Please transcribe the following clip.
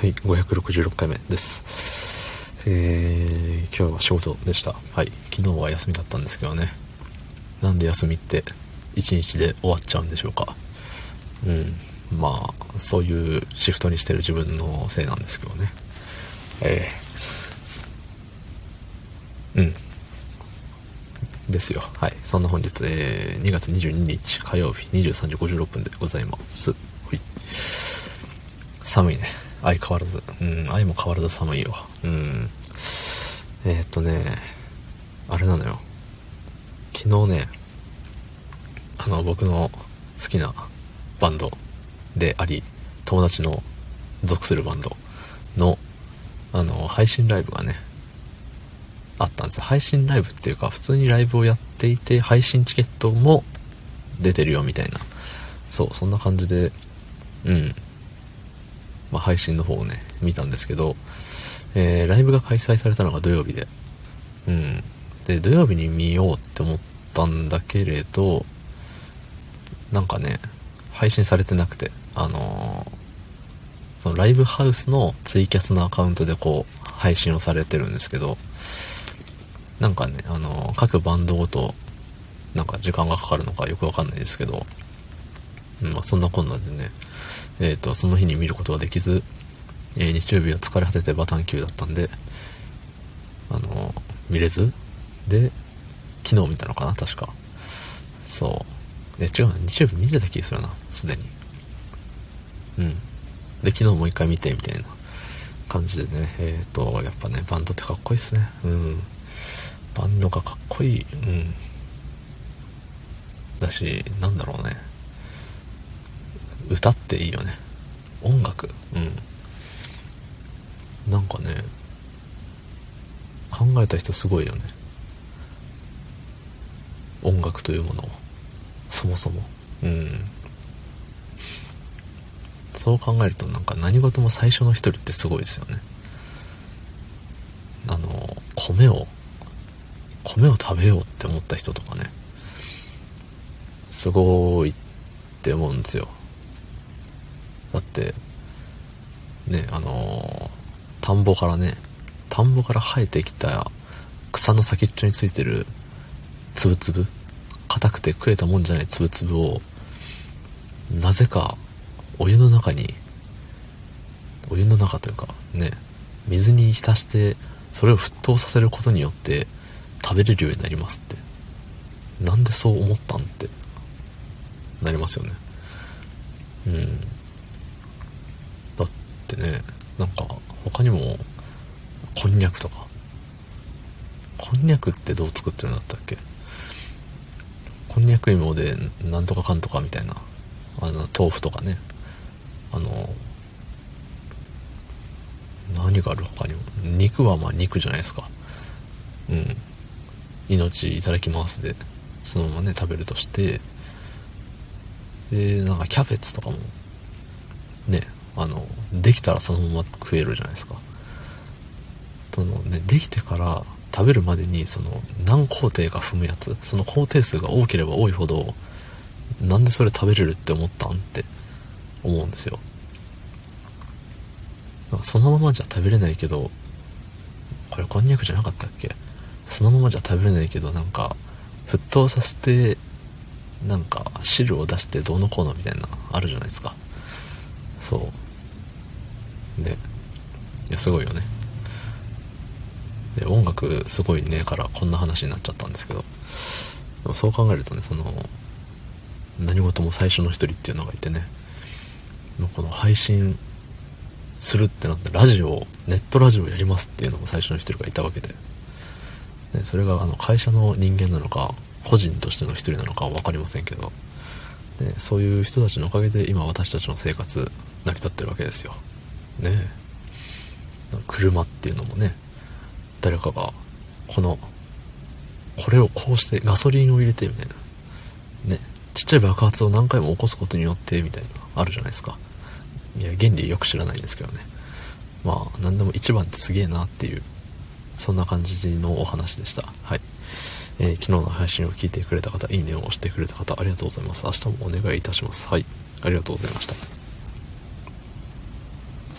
はい、566回目です。えー、今日は仕事でした。はい、昨日は休みだったんですけどね。なんで休みって1日で終わっちゃうんでしょうか。うん、まあ、そういうシフトにしてる自分のせいなんですけどね。えー、うん。ですよ。はい。そんな本日、えー、2月22日火曜日23時56分でございます。はい。寒いね。相変わらず。うん、愛も変わらず寒いよ。うん。えー、っとね、あれなのよ。昨日ね、あの、僕の好きなバンドであり、友達の属するバンドの、あの、配信ライブがね、あったんです。配信ライブっていうか、普通にライブをやっていて、配信チケットも出てるよみたいな。そう、そんな感じで、うん。まあ、配信の方をね、見たんですけど、えー、ライブが開催されたのが土曜日で、うん。で、土曜日に見ようって思ったんだけれど、なんかね、配信されてなくて、あのー、そのライブハウスのツイキャスのアカウントでこう、配信をされてるんですけど、なんかね、あのー、各バンドごと、なんか時間がかかるのかよくわかんないですけど、まあそんなこんなでね、えっ、ー、と、その日に見ることができず、えー、日曜日は疲れ果ててバタン級だったんで、あの、見れず、で、昨日見たのかな、確か。そう。え、違うな、日曜日見てた気がするな、すでに。うん。で、昨日もう一回見て、みたいな感じでね、えっ、ー、と、やっぱね、バンドってかっこいいっすね。うん。バンドがかっこいい。うん。だし、なんだろうね。歌っていいよね。音楽。うん。なんかね考えた人すごいよね。音楽というものを。そもそも。うん。そう考えるとなんか何事も最初の一人ってすごいですよね。あの米を米を食べようって思った人とかね。すごいって思うんですよ。だってねあのー、田んぼからね田んぼから生えてきた草の先っちょについてるつぶつぶ硬くて食えたもんじゃないつぶつぶをなぜかお湯の中にお湯の中というかね水に浸してそれを沸騰させることによって食べれるようになりますって。なんでそう思ったんってなりますよね。うん。ねなんか他にもこんにゃくとか。こんにゃくってどう作ってるんだったっけ？こんにゃく芋でなんとかかんとかみたいな。あの豆腐とかね。あの何がある他にも。肉はまあ肉じゃないですか。うん。命いただきますで。そのままね食べるとして。でなんかキャベツとかも。ね。あのできたらそのまま食えるじゃないですか。そのねできてから食べるまでにその何工程か踏むやつ。その工程数が多ければ多いほどなんでそれ食べれるって思ったん？って思うんですよ。そのままじゃ食べれないけどこれこんにゃくじゃなかったっけ？そのままじゃ食べれないけどなんか沸騰させてなんか汁を出してどうのこうのみたいなあるじゃないですか。そう。でいやすごいよね。で音楽すごいねからこんな話になっちゃったんですけど。でもそう考えるとねその何事も最初の一人っていうのがいてね。この配信するってなってラジオネットラジオやりますっていうのも最初の一人がいたわけで、ね、それがあの会社の人間なのか個人としての一人なのかは分かりませんけど、ね、そういう人たちのおかげで今私たちの生活成り立ってるわけですよ。ね。車っていうのもね誰かがこのこれをこうしてガソリンを入れてみたいな。ね。ちっちゃい爆発を何回も起こすことによってみたいなあるじゃないですか。いや原理よく知らないんですけどね。まあ何でも一番ってすげえなっていうそんな感じのお話でした。はい、えー、昨日の配信を聞いてくれた方いいねを押してくれた方ありがとうございます。明日もお願いいたします。はい。ありがとうございました。